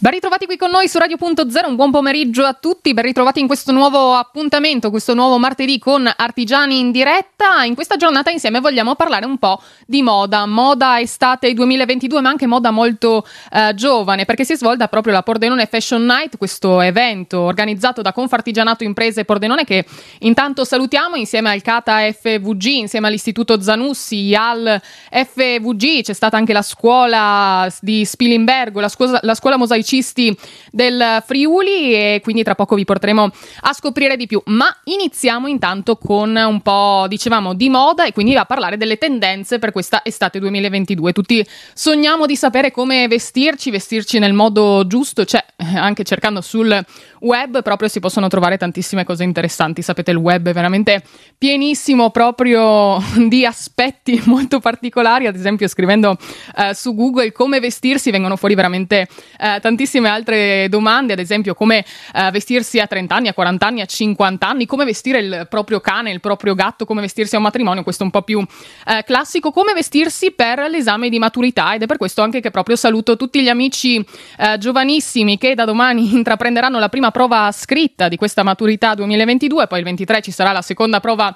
Ben ritrovati qui con noi su Radio.0, un buon pomeriggio a tutti, ben ritrovati in questo nuovo appuntamento, questo nuovo martedì con Artigiani in diretta. In questa giornata insieme vogliamo parlare un po' di moda, moda estate 2022, ma anche moda molto eh, giovane, perché si svolta proprio la Pordenone Fashion Night, questo evento organizzato da Confartigianato Imprese Pordenone che intanto salutiamo insieme al Cata FVG, insieme all'Istituto Zanussi, al FVG, c'è stata anche la scuola di Spilimbergo, la scuola, la scuola Mosaici musicisti del Friuli e quindi tra poco vi porteremo a scoprire di più. Ma iniziamo intanto con un po', dicevamo, di moda e quindi a parlare delle tendenze per questa estate 2022. Tutti sogniamo di sapere come vestirci, vestirci nel modo giusto, cioè anche cercando sul web proprio si possono trovare tantissime cose interessanti. Sapete, il web è veramente pienissimo proprio di aspetti molto particolari, ad esempio scrivendo uh, su Google come vestirsi vengono fuori veramente uh, tantissime altre domande, ad esempio come uh, vestirsi a 30 anni, a 40 anni, a 50 anni, come vestire il proprio cane, il proprio gatto, come vestirsi a un matrimonio, questo è un po' più uh, classico, come vestirsi per l'esame di maturità. Ed è per questo anche che proprio saluto tutti gli amici uh, giovanissimi che da domani intraprenderanno la prima prova scritta di questa maturità 2022, poi il 23 ci sarà la seconda prova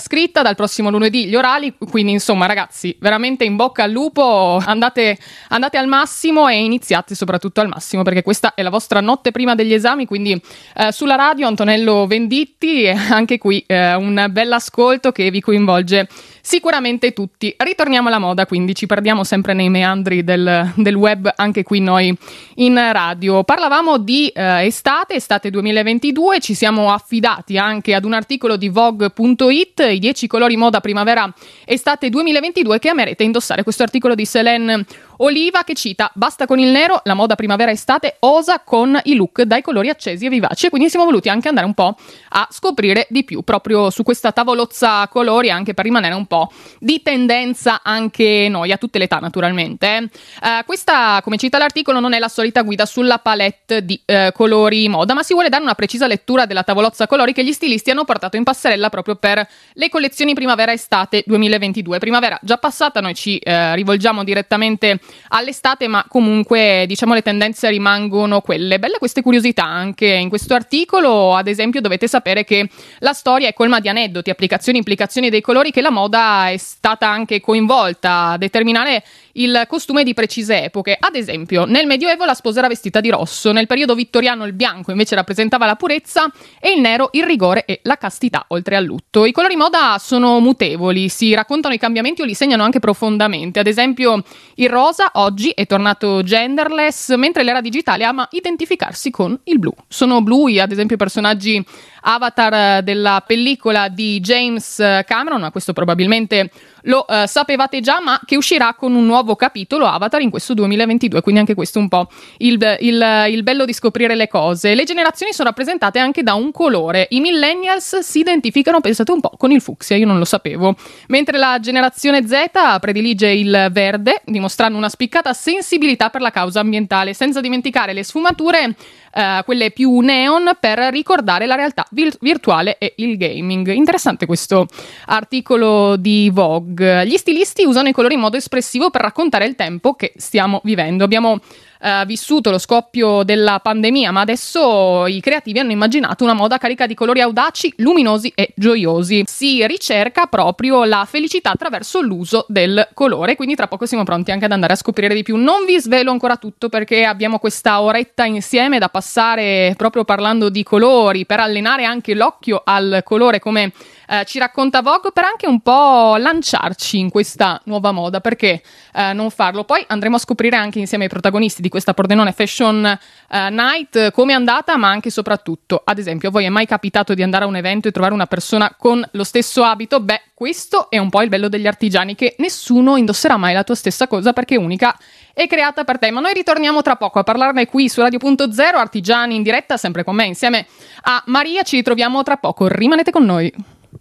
scritta, dal prossimo lunedì gli orali, quindi insomma ragazzi veramente in bocca al lupo, andate, andate al massimo e iniziate soprattutto al al massimo perché questa è la vostra notte prima degli esami, quindi eh, sulla radio Antonello Venditti e anche qui eh, un bel ascolto che vi coinvolge sicuramente tutti. Ritorniamo alla moda, quindi ci perdiamo sempre nei meandri del, del web, anche qui noi in radio. Parlavamo di eh, estate, estate 2022, ci siamo affidati anche ad un articolo di Vogue.it, i 10 colori moda primavera estate 2022 che amerete indossare. Questo articolo di Selene Oliva che cita basta con il nero, la moda primavera-estate osa con i look dai colori accesi e vivaci. Quindi siamo voluti anche andare un po' a scoprire di più proprio su questa tavolozza colori, anche per rimanere un po' di tendenza anche noi, a tutte le età naturalmente. Uh, questa, come cita l'articolo, non è la solita guida sulla palette di uh, colori moda, ma si vuole dare una precisa lettura della tavolozza colori che gli stilisti hanno portato in passerella proprio per le collezioni primavera-estate 2022. Primavera già passata, noi ci uh, rivolgiamo direttamente all'estate, ma comunque diciamo le tendenze rimangono quelle. Belle queste curiosità anche in questo articolo, ad esempio dovete sapere che la storia è colma di aneddoti, applicazioni, implicazioni dei colori che la moda è stata anche coinvolta a determinare il costume di precise epoche. Ad esempio, nel Medioevo la sposa era vestita di rosso, nel periodo vittoriano il bianco invece rappresentava la purezza e il nero il rigore e la castità, oltre al lutto. I colori moda sono mutevoli, si raccontano i cambiamenti o li segnano anche profondamente. Ad esempio, il rosa oggi è tornato genderless, mentre l'era digitale ama identificarsi con il blu. Sono blu, ad esempio, personaggi avatar della pellicola di James Cameron, ma questo probabilmente lo uh, sapevate già, ma che uscirà con un nuovo capitolo Avatar in questo 2022, quindi anche questo è un po' il, il, il bello di scoprire le cose. Le generazioni sono rappresentate anche da un colore. I millennials si identificano, pensate un po', con il fucsia, io non lo sapevo, mentre la generazione Z predilige il verde, dimostrando una spiccata sensibilità per la causa ambientale, senza dimenticare le sfumature Uh, quelle più neon per ricordare la realtà vir- virtuale e il gaming. Interessante questo articolo di Vogue. Gli stilisti usano i colori in modo espressivo per raccontare il tempo che stiamo vivendo. Abbiamo eh, vissuto lo scoppio della pandemia, ma adesso i creativi hanno immaginato una moda carica di colori audaci, luminosi e gioiosi. Si ricerca proprio la felicità attraverso l'uso del colore, quindi tra poco siamo pronti anche ad andare a scoprire di più. Non vi svelo ancora tutto perché abbiamo questa oretta insieme da passare proprio parlando di colori, per allenare anche l'occhio al colore come eh, ci racconta Vogue, per anche un po' lanciarci in questa nuova moda, perché eh, non farlo? Poi andremo a scoprire anche insieme ai protagonisti di questa Pordenone Fashion eh, Night come è andata, ma anche e soprattutto, ad esempio, a voi è mai capitato di andare a un evento e trovare una persona con lo stesso abito? Beh, questo è un po' il bello degli artigiani, che nessuno indosserà mai la tua stessa cosa perché è unica e creata per te. Ma noi ritorniamo tra poco a parlarne qui su Radio.0, Artigiani in diretta, sempre con me, insieme a Maria. Ci ritroviamo tra poco. Rimanete con noi.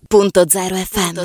Radio.0 FM.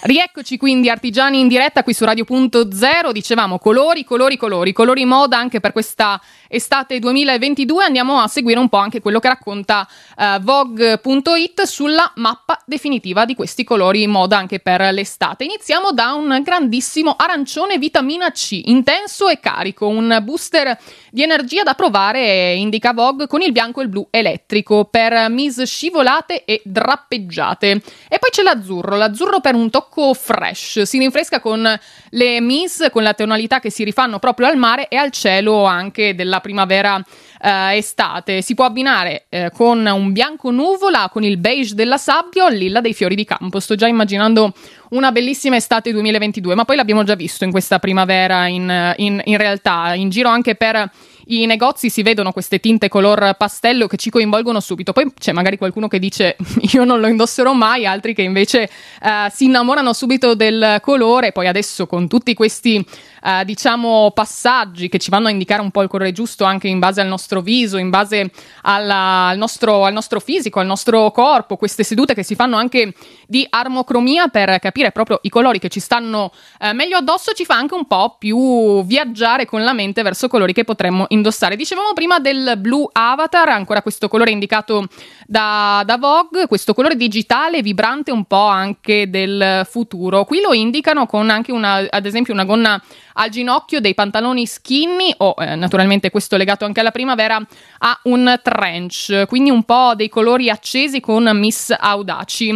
Rieccoci quindi artigiani in diretta qui su Radio.0, dicevamo colori, colori, colori, colori moda anche per questa estate 2022. Andiamo a seguire un po' anche quello che racconta uh, Vogue.it sulla mappa definitiva di questi colori moda anche per l'estate. Iniziamo da un grandissimo arancione vitamina C, intenso e carico, un booster di energia da provare, indica Vogue, con il bianco e il blu elettrico per mise scivolate e drappeggiate. E poi c'è l'azzurro, l'azzurro per un tocco fresh, si rinfresca con le mise, con la tonalità che si rifanno proprio al mare e al cielo anche della primavera eh, estate. Si può abbinare eh, con un bianco nuvola, con il beige della sabbia o il lilla dei fiori di campo. Sto già immaginando una bellissima estate 2022, ma poi l'abbiamo già visto in questa primavera in, in, in realtà, in giro anche per i negozi si vedono queste tinte color pastello che ci coinvolgono subito. Poi c'è magari qualcuno che dice io non lo indosserò mai, altri che invece uh, si innamorano subito del colore. Poi adesso con tutti questi uh, diciamo passaggi che ci vanno a indicare un po' il colore giusto anche in base al nostro viso, in base alla, al, nostro, al nostro fisico, al nostro corpo, queste sedute che si fanno anche di armocromia per capire proprio i colori che ci stanno uh, meglio addosso, ci fa anche un po' più viaggiare con la mente verso colori che potremmo indossare. Dicevamo prima del blu avatar, ancora questo colore indicato da, da Vogue, questo colore digitale vibrante un po' anche del futuro. Qui lo indicano con anche una, ad esempio una gonna al ginocchio, dei pantaloni skinny o eh, naturalmente questo legato anche alla primavera a un trench, quindi un po' dei colori accesi con Miss Audaci.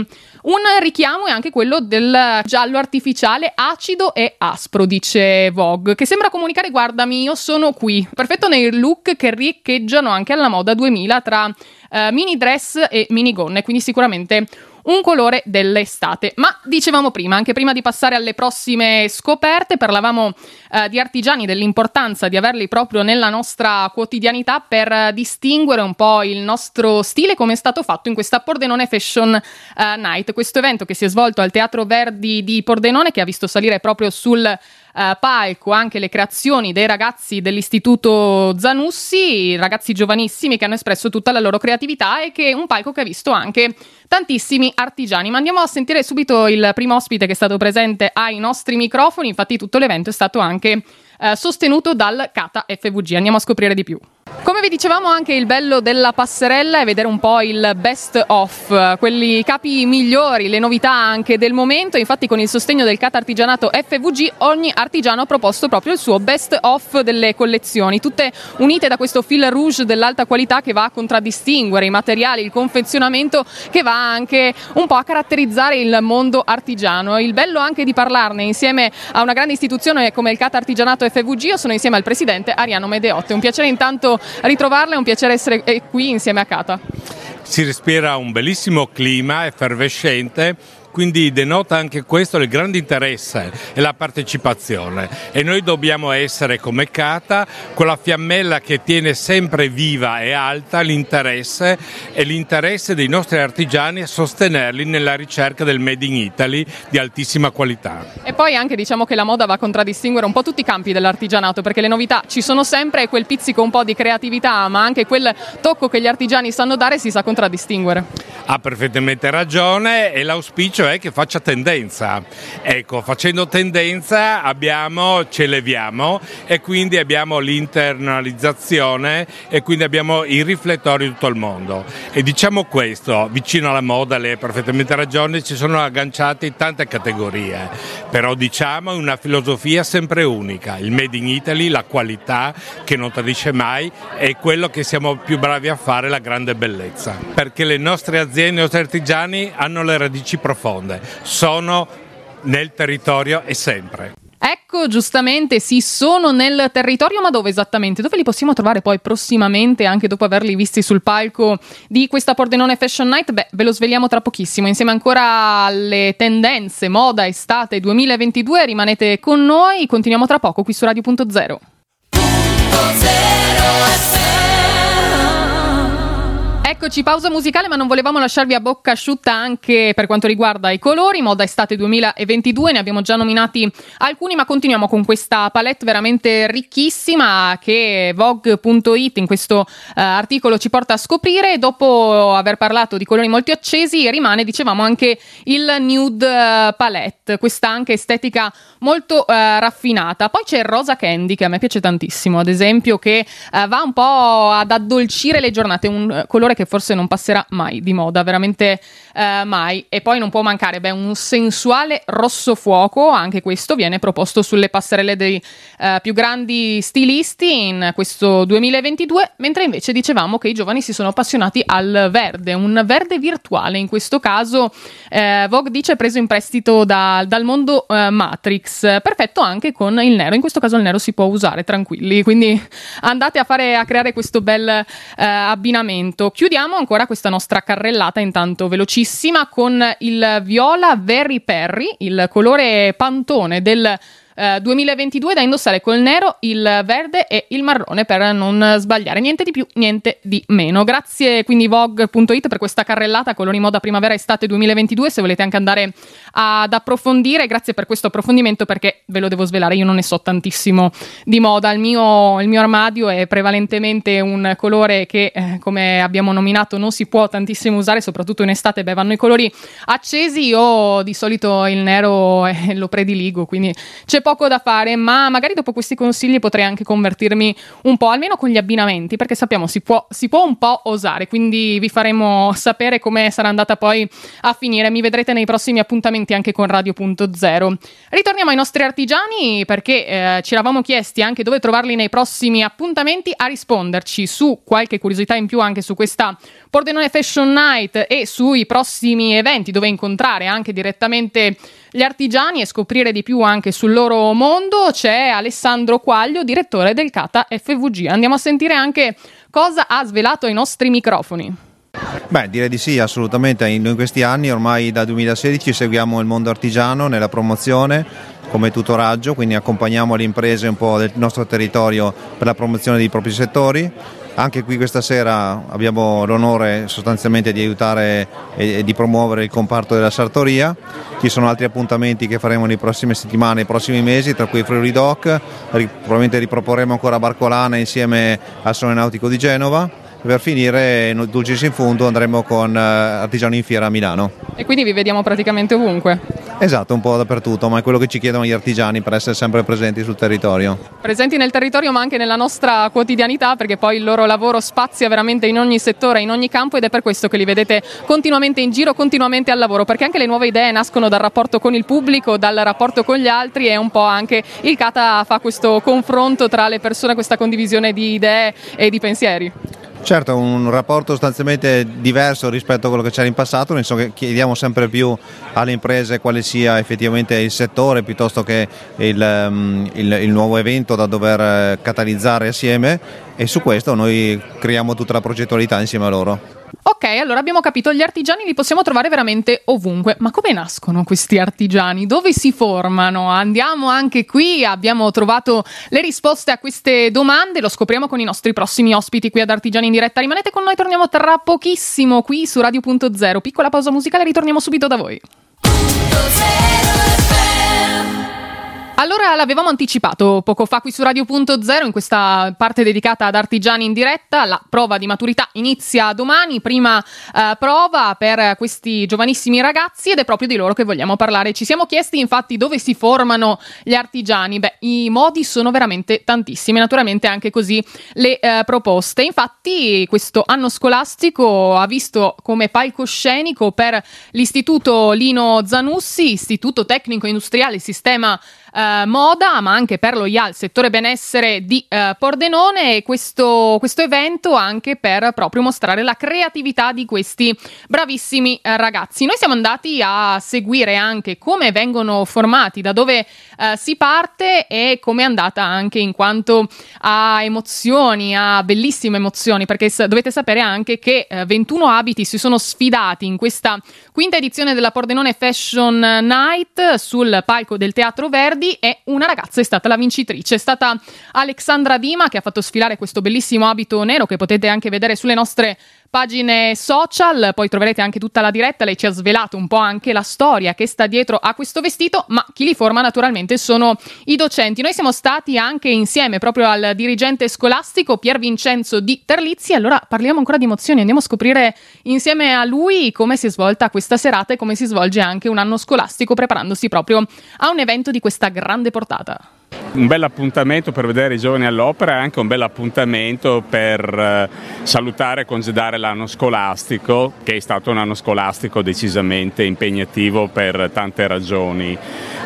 Un richiamo è anche quello del giallo artificiale acido e aspro, dice Vogue, che sembra comunicare guardami, io sono qui. Perfetto nei look che riecheggiano anche alla moda 2000 tra eh, mini dress e minigonne, quindi sicuramente un colore dell'estate. Ma dicevamo prima, anche prima di passare alle prossime scoperte, parlavamo eh, di artigiani, dell'importanza di averli proprio nella nostra quotidianità per distinguere un po' il nostro stile come è stato fatto in questa Pordenone Fashion eh, Night, questo evento che si è svolto al Teatro Verdi di Pordenone che ha visto salire proprio sul eh, palco anche le creazioni dei ragazzi dell'Istituto Zanussi, ragazzi giovanissimi che hanno espresso tutta la loro creatività e che è un palco che ha visto anche tantissimi artigiani. Ma andiamo a sentire subito il primo ospite che è stato presente ai nostri microfoni, infatti tutto l'evento è stato anche eh, sostenuto dal Kata FVG. Andiamo a scoprire di più. Come vi dicevamo anche il bello della passerella è vedere un po' il best of, quelli capi migliori, le novità anche del momento, infatti con il sostegno del CAT Artigianato FVG ogni artigiano ha proposto proprio il suo best of delle collezioni, tutte unite da questo fil rouge dell'alta qualità che va a contraddistinguere i materiali, il confezionamento che va anche un po' a caratterizzare il mondo artigiano. Il bello anche di parlarne insieme a una grande istituzione come il CAT Artigianato FVG, io sono insieme al presidente Ariano Medeotte, un piacere intanto ritrovarla, è un piacere essere qui insieme a Cata. Si respira un bellissimo clima effervescente quindi denota anche questo il grande interesse e la partecipazione e noi dobbiamo essere come Cata quella fiammella che tiene sempre viva e alta l'interesse e l'interesse dei nostri artigiani a sostenerli nella ricerca del Made in Italy di altissima qualità. E poi anche diciamo che la moda va a contraddistinguere un po' tutti i campi dell'artigianato perché le novità ci sono sempre e quel pizzico un po' di creatività ma anche quel tocco che gli artigiani sanno dare si sa contraddistinguere. Ha perfettamente ragione e l'auspicio è che faccia tendenza. Ecco, facendo tendenza abbiamo, ci eleviamo e quindi abbiamo l'internalizzazione e quindi abbiamo i riflettori di tutto il mondo. E diciamo questo, vicino alla moda, lei ha perfettamente ragione, ci sono agganciate tante categorie, però diciamo una filosofia sempre unica, il Made in Italy, la qualità che non tradisce mai è quello che siamo più bravi a fare, la grande bellezza, perché le nostre aziende, i nostri artigiani hanno le radici profonde profonde, sono nel territorio e sempre. Ecco, giustamente, sì, sono nel territorio, ma dove esattamente? Dove li possiamo trovare poi prossimamente, anche dopo averli visti sul palco di questa Pordenone Fashion Night? Beh, ve lo svegliamo tra pochissimo, insieme ancora alle tendenze moda estate 2022. Rimanete con noi, continuiamo tra poco qui su Radio.0. Eccoci, pausa musicale, ma non volevamo lasciarvi a bocca asciutta anche per quanto riguarda i colori. Moda estate 2022, ne abbiamo già nominati alcuni, ma continuiamo con questa palette veramente ricchissima che Vogue.it in questo uh, articolo ci porta a scoprire. Dopo aver parlato di colori molto accesi, rimane, dicevamo, anche il nude uh, palette, questa anche estetica molto uh, raffinata. Poi c'è il rosa candy che a me piace tantissimo, ad esempio, che va un po' ad addolcire le giornate, un colore che forse non passerà mai di moda, veramente eh, mai. E poi non può mancare, beh, un sensuale rosso fuoco, anche questo viene proposto sulle passerelle dei eh, più grandi stilisti in questo 2022, mentre invece dicevamo che i giovani si sono appassionati al verde, un verde virtuale, in questo caso eh, Vogue dice preso in prestito da, dal mondo eh, Matrix, perfetto anche con il nero, in questo caso il nero si può usare tranquilli, quindi andate a fare a creare questo bel eh, abbinamento. Chiudiamo ancora questa nostra carrellata intanto velocissima con il viola Very Perry, il colore pantone del 2022 eh, da indossare col nero, il verde e il marrone per non sbagliare. Niente di più, niente di meno. Grazie quindi Vogue.it per questa carrellata colori moda primavera estate 2022. Se volete anche andare ad approfondire, grazie per questo approfondimento perché ve lo devo svelare, io non ne so tantissimo di moda. Il mio, il mio armadio è prevalentemente un colore che, eh, come abbiamo nominato, non si può tantissimo usare, soprattutto in estate. Beh, vanno i colori accesi. Io di solito il nero eh, lo prediligo, quindi c'è poco da fare, ma magari dopo questi consigli potrei anche convertirmi un po', almeno con gli abbinamenti, perché sappiamo si può, si può un po' osare, quindi vi faremo sapere come sarà andata poi a finire. Mi vedrete nei prossimi appuntamenti anche con Radio.0. Ritorniamo ai nostri artigiani perché eh, ci eravamo chiesti anche dove trovarli nei prossimi appuntamenti a risponderci su qualche curiosità in più anche su questa Pordenone Fashion Night e sui prossimi eventi dove incontrare anche direttamente gli artigiani e scoprire di più anche sul loro mondo. C'è Alessandro Quaglio, direttore del Cata FVG. Andiamo a sentire anche cosa ha svelato ai nostri microfoni. Beh, direi di sì, assolutamente. In questi anni, ormai dal 2016, seguiamo il mondo artigiano nella promozione come tutoraggio, quindi accompagniamo le imprese un po' del nostro territorio per la promozione dei propri settori anche qui questa sera abbiamo l'onore sostanzialmente di aiutare e di promuovere il comparto della sartoria. Ci sono altri appuntamenti che faremo nelle prossime settimane, nei prossimi mesi, tra cui Friuli Doc, probabilmente riproporremo ancora Barcolana insieme al Sole Nautico di Genova per finire Dulcis in fondo andremo con eh, Artigiano in Fiera a Milano. E quindi vi vediamo praticamente ovunque? Esatto, un po' dappertutto, ma è quello che ci chiedono gli artigiani per essere sempre presenti sul territorio. Presenti nel territorio ma anche nella nostra quotidianità perché poi il loro lavoro spazia veramente in ogni settore, in ogni campo ed è per questo che li vedete continuamente in giro, continuamente al lavoro, perché anche le nuove idee nascono dal rapporto con il pubblico, dal rapporto con gli altri e un po' anche il Cata fa questo confronto tra le persone, questa condivisione di idee e di pensieri. Certo, un rapporto sostanzialmente diverso rispetto a quello che c'era in passato, nel senso che chiediamo sempre più alle imprese quale sia effettivamente il settore piuttosto che il, ehm, il, il nuovo evento da dover eh, catalizzare assieme e su questo noi creiamo tutta la progettualità insieme a loro. Ok, allora abbiamo capito, gli artigiani li possiamo trovare veramente ovunque, ma come nascono questi artigiani? Dove si formano? Andiamo anche qui, abbiamo trovato le risposte a queste domande, lo scopriamo con i nostri prossimi ospiti qui ad Artigiani in diretta. Rimanete con noi, torniamo tra pochissimo qui su Radio.0. Piccola pausa musicale, ritorniamo subito da voi. Allora l'avevamo anticipato poco fa qui su Radio.0 in questa parte dedicata ad artigiani in diretta, la prova di maturità inizia domani, prima eh, prova per questi giovanissimi ragazzi ed è proprio di loro che vogliamo parlare. Ci siamo chiesti infatti dove si formano gli artigiani, beh i modi sono veramente tantissimi, naturalmente anche così le eh, proposte. Infatti questo anno scolastico ha visto come palcoscenico per l'istituto Lino Zanussi, istituto tecnico industriale sistema eh, moda, ma anche per lo IAL, settore benessere di eh, Pordenone e questo, questo, evento anche per proprio mostrare la creatività di questi bravissimi eh, ragazzi. Noi siamo andati a seguire anche come vengono formati, da dove eh, si parte e come è andata anche in quanto a emozioni, a bellissime emozioni, perché s- dovete sapere anche che 21 eh, abiti si sono sfidati in questa quinta edizione della Pordenone Fashion Night sul palco del Teatro Verdi e una ragazza è stata la vincitrice, è stata Alexandra Dima che ha fatto sfilare questo bellissimo abito nero che potete anche vedere sulle nostre pagine social, poi troverete anche tutta la diretta, lei ci ha svelato un po' anche la storia che sta dietro a questo vestito, ma chi li forma naturalmente sono i docenti. Noi siamo stati anche insieme proprio al dirigente scolastico Pier Vincenzo di Terlizzi, allora parliamo ancora di emozioni, andiamo a scoprire insieme a lui come si è svolta questa serata e come si svolge anche un anno scolastico preparandosi proprio a un evento di questa grande portata. Un bel appuntamento per vedere i giovani all'opera e anche un bel appuntamento per eh, salutare e congedare l'anno scolastico, che è stato un anno scolastico decisamente impegnativo per tante ragioni.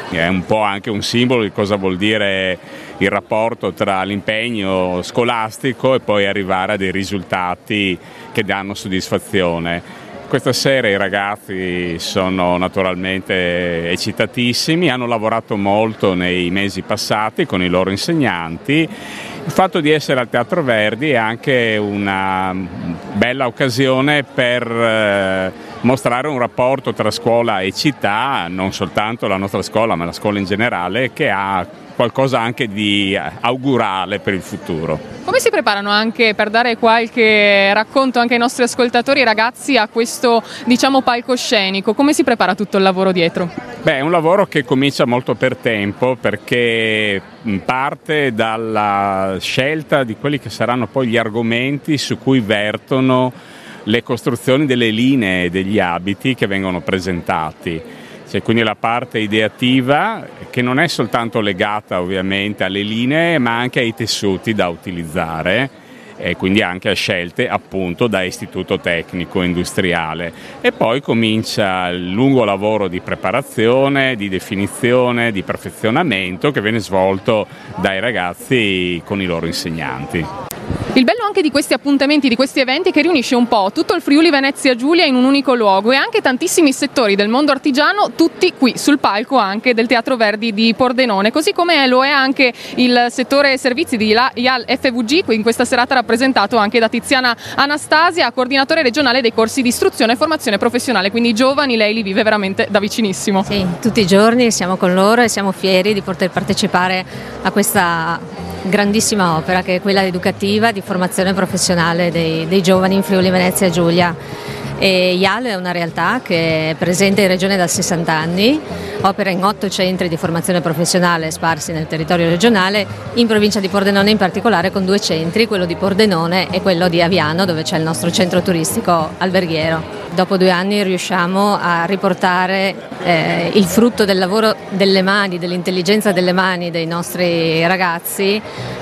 È un po' anche un simbolo di cosa vuol dire il rapporto tra l'impegno scolastico e poi arrivare a dei risultati che danno soddisfazione. Questa sera i ragazzi sono naturalmente eccitatissimi, hanno lavorato molto nei mesi passati con i loro insegnanti. Il fatto di essere al Teatro Verdi è anche una bella occasione per eh, mostrare un rapporto tra scuola e città, non soltanto la nostra scuola ma la scuola in generale, che ha qualcosa anche di augurale per il futuro. Come si preparano anche per dare qualche racconto anche ai nostri ascoltatori e ragazzi a questo diciamo palcoscenico? Come si prepara tutto il lavoro dietro? Beh, è un lavoro che comincia molto per tempo perché parte dalla scelta di quelli che saranno poi gli argomenti su cui vertono le costruzioni delle linee degli abiti che vengono presentati c'è quindi la parte ideativa che non è soltanto legata ovviamente alle linee ma anche ai tessuti da utilizzare e quindi anche a scelte appunto da istituto tecnico industriale e poi comincia il lungo lavoro di preparazione, di definizione, di perfezionamento che viene svolto dai ragazzi con i loro insegnanti. Il bello anche di questi appuntamenti, di questi eventi, è che riunisce un po' tutto il Friuli Venezia Giulia in un unico luogo e anche tantissimi settori del mondo artigiano, tutti qui sul palco anche del Teatro Verdi di Pordenone, così come lo è anche il settore servizi di IAL FVG, in questa serata rappresentato anche da Tiziana Anastasia, coordinatore regionale dei corsi di istruzione e formazione professionale, quindi i giovani lei li vive veramente da vicinissimo. Sì, tutti i giorni siamo con loro e siamo fieri di poter partecipare a questa grandissima opera che è quella educativa di formazione professionale dei, dei giovani in Friuli Venezia Giulia. E IAL è una realtà che è presente in regione da 60 anni, opera in otto centri di formazione professionale sparsi nel territorio regionale, in provincia di Pordenone in particolare con due centri, quello di Pordenone e quello di Aviano dove c'è il nostro centro turistico alberghiero dopo due anni riusciamo a riportare eh, il frutto del lavoro delle mani, dell'intelligenza delle mani dei nostri ragazzi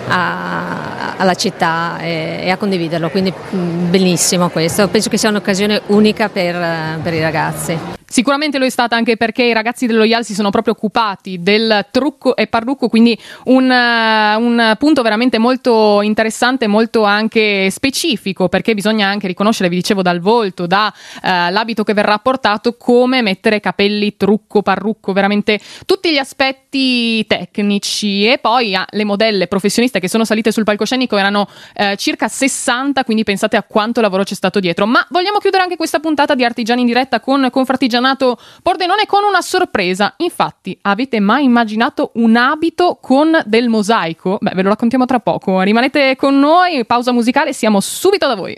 a, alla città e, e, a condividerlo, quindi mm, benissimo questo, penso che sia un'occasione unica per, per i ragazzi. Sicuramente lo è stata anche perché i ragazzi dello IAL si sono proprio occupati del trucco e parrucco, quindi un, uh, un punto veramente molto interessante, molto anche specifico, perché bisogna anche riconoscere, vi dicevo dal volto, dall'abito uh, che verrà portato, come mettere capelli, trucco, parrucco, veramente tutti gli aspetti tecnici. E poi uh, le modelle professioniste che sono salite sul palcoscenico erano uh, circa 60, quindi pensate a quanto lavoro c'è stato dietro. Ma vogliamo chiudere anche questa puntata di Artigiani in diretta con Confartigiani Artigianato Pordenone con una sorpresa. Infatti, avete mai immaginato un abito con del mosaico? Beh, ve lo raccontiamo tra poco. Rimanete con noi, pausa musicale, siamo subito da voi.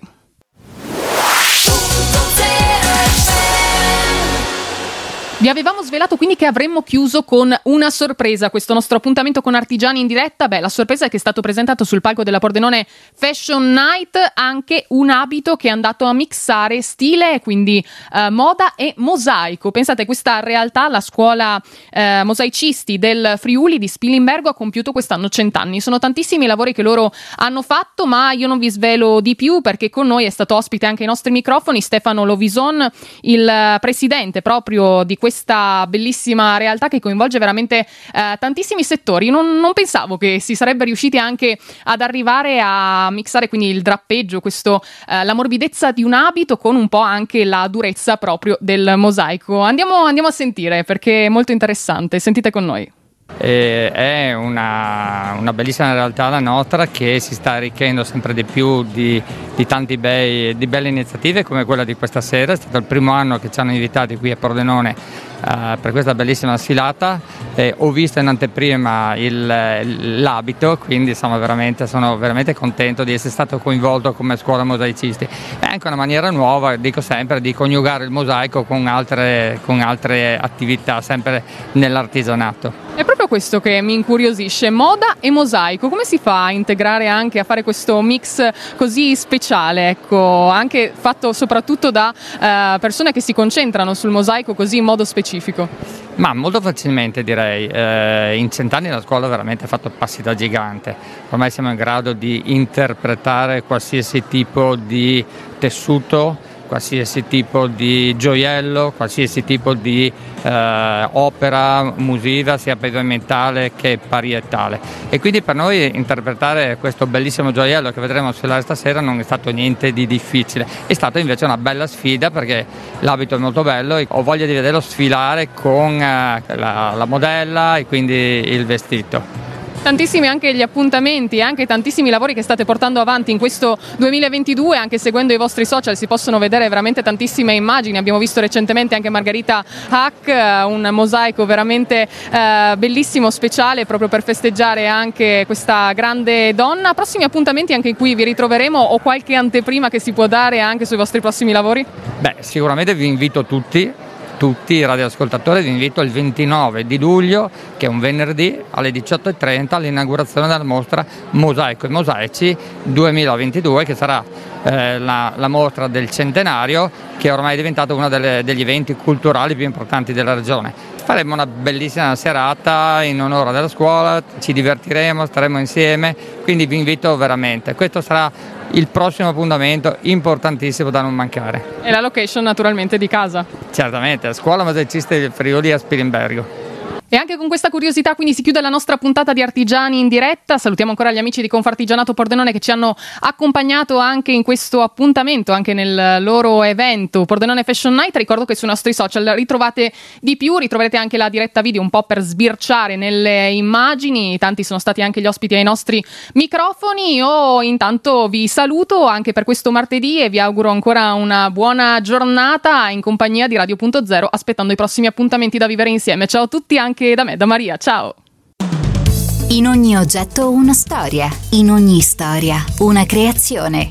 Vi avevamo svelato quindi che avremmo chiuso con una sorpresa questo nostro appuntamento con artigiani in diretta. Beh, la sorpresa è che è stato presentato sul palco della Pordenone Fashion Night anche un abito che è andato a mixare stile, quindi eh, moda e mosaico. Pensate, questa realtà, la scuola eh, mosaicisti del Friuli di Spilimbergo, ha compiuto quest'anno cent'anni. Sono tantissimi i lavori che loro hanno fatto, ma io non vi svelo di più perché con noi è stato ospite anche ai nostri microfoni Stefano Lovison, il presidente proprio di questo questa bellissima realtà che coinvolge veramente eh, tantissimi settori. Non, non, pensavo che si sarebbe riusciti anche ad arrivare a mixare quindi il drappeggio, questo, eh, la morbidezza di un abito con un po' anche la durezza proprio del mosaico. Andiamo, andiamo a sentire perché è molto interessante. Sentite con noi. E è una, una, bellissima realtà la nostra che si sta arricchendo sempre di più di, di tante belle iniziative come quella di questa sera. È stato il primo anno che ci hanno invitati qui a Pordenone uh, per questa bellissima sfilata. Eh, ho visto in anteprima il, l'abito, quindi veramente, sono veramente contento di essere stato coinvolto come scuola mosaicisti. È anche una maniera nuova, dico sempre, di coniugare il mosaico con altre, con altre attività, sempre nell'artigianato. È proprio questo che mi incuriosisce, moda e mosaico, come si fa a integrare anche, a fare questo mix così speciale, ecco, anche fatto soprattutto da eh, persone che si concentrano sul mosaico così in modo specifico? Ma molto facilmente direi, eh, in cent'anni la scuola veramente ha fatto passi da gigante, ormai siamo in grado di interpretare qualsiasi tipo di tessuto qualsiasi tipo di gioiello, qualsiasi tipo di eh, opera musiva sia pavimentale che parietale e quindi per noi interpretare questo bellissimo gioiello che vedremo sfilare stasera non è stato niente di difficile, è stata invece una bella sfida perché l'abito è molto bello e ho voglia di vederlo sfilare con eh, la, la modella e quindi il vestito. Tantissimi anche gli appuntamenti, anche tantissimi lavori che state portando avanti in questo 2022, anche seguendo i vostri social si possono vedere veramente tantissime immagini. Abbiamo visto recentemente anche Margherita Hack, eh, un mosaico veramente eh, bellissimo, speciale, proprio per festeggiare anche questa grande donna. Prossimi appuntamenti anche qui vi ritroveremo o qualche anteprima che si può dare anche sui vostri prossimi lavori? Beh, sicuramente vi invito tutti tutti i radioascoltatori vi invito il 29 di luglio, che è un venerdì, alle 18.30 all'inaugurazione della mostra Mosaico e Mosaici 2022, che sarà eh, la, la, mostra del centenario, che ormai è diventato uno delle, degli eventi culturali più importanti della regione. Faremo una bellissima serata in onore della scuola, ci divertiremo, staremo insieme, quindi vi invito veramente. Questo sarà il prossimo appuntamento importantissimo da non mancare. E la location naturalmente di casa? Certamente, Scuola Mosaicista del Friuli a Spilimbergo. E anche con questa curiosità quindi si chiude la nostra puntata di Artigiani in diretta. Salutiamo ancora gli amici di Confartigianato Pordenone che ci hanno accompagnato anche in questo appuntamento, anche nel loro evento Pordenone Fashion Night. Ricordo che sui nostri social ritrovate di più, ritroverete anche la diretta video un po' per sbirciare nelle immagini. Tanti sono stati anche gli ospiti ai nostri microfoni. Io intanto vi saluto anche per questo martedì e vi auguro ancora una buona giornata in compagnia di Radio.0 aspettando i prossimi appuntamenti da vivere insieme. Ciao a tutti anche anche da me, da Maria. Ciao! In ogni oggetto una storia, in ogni storia una creazione.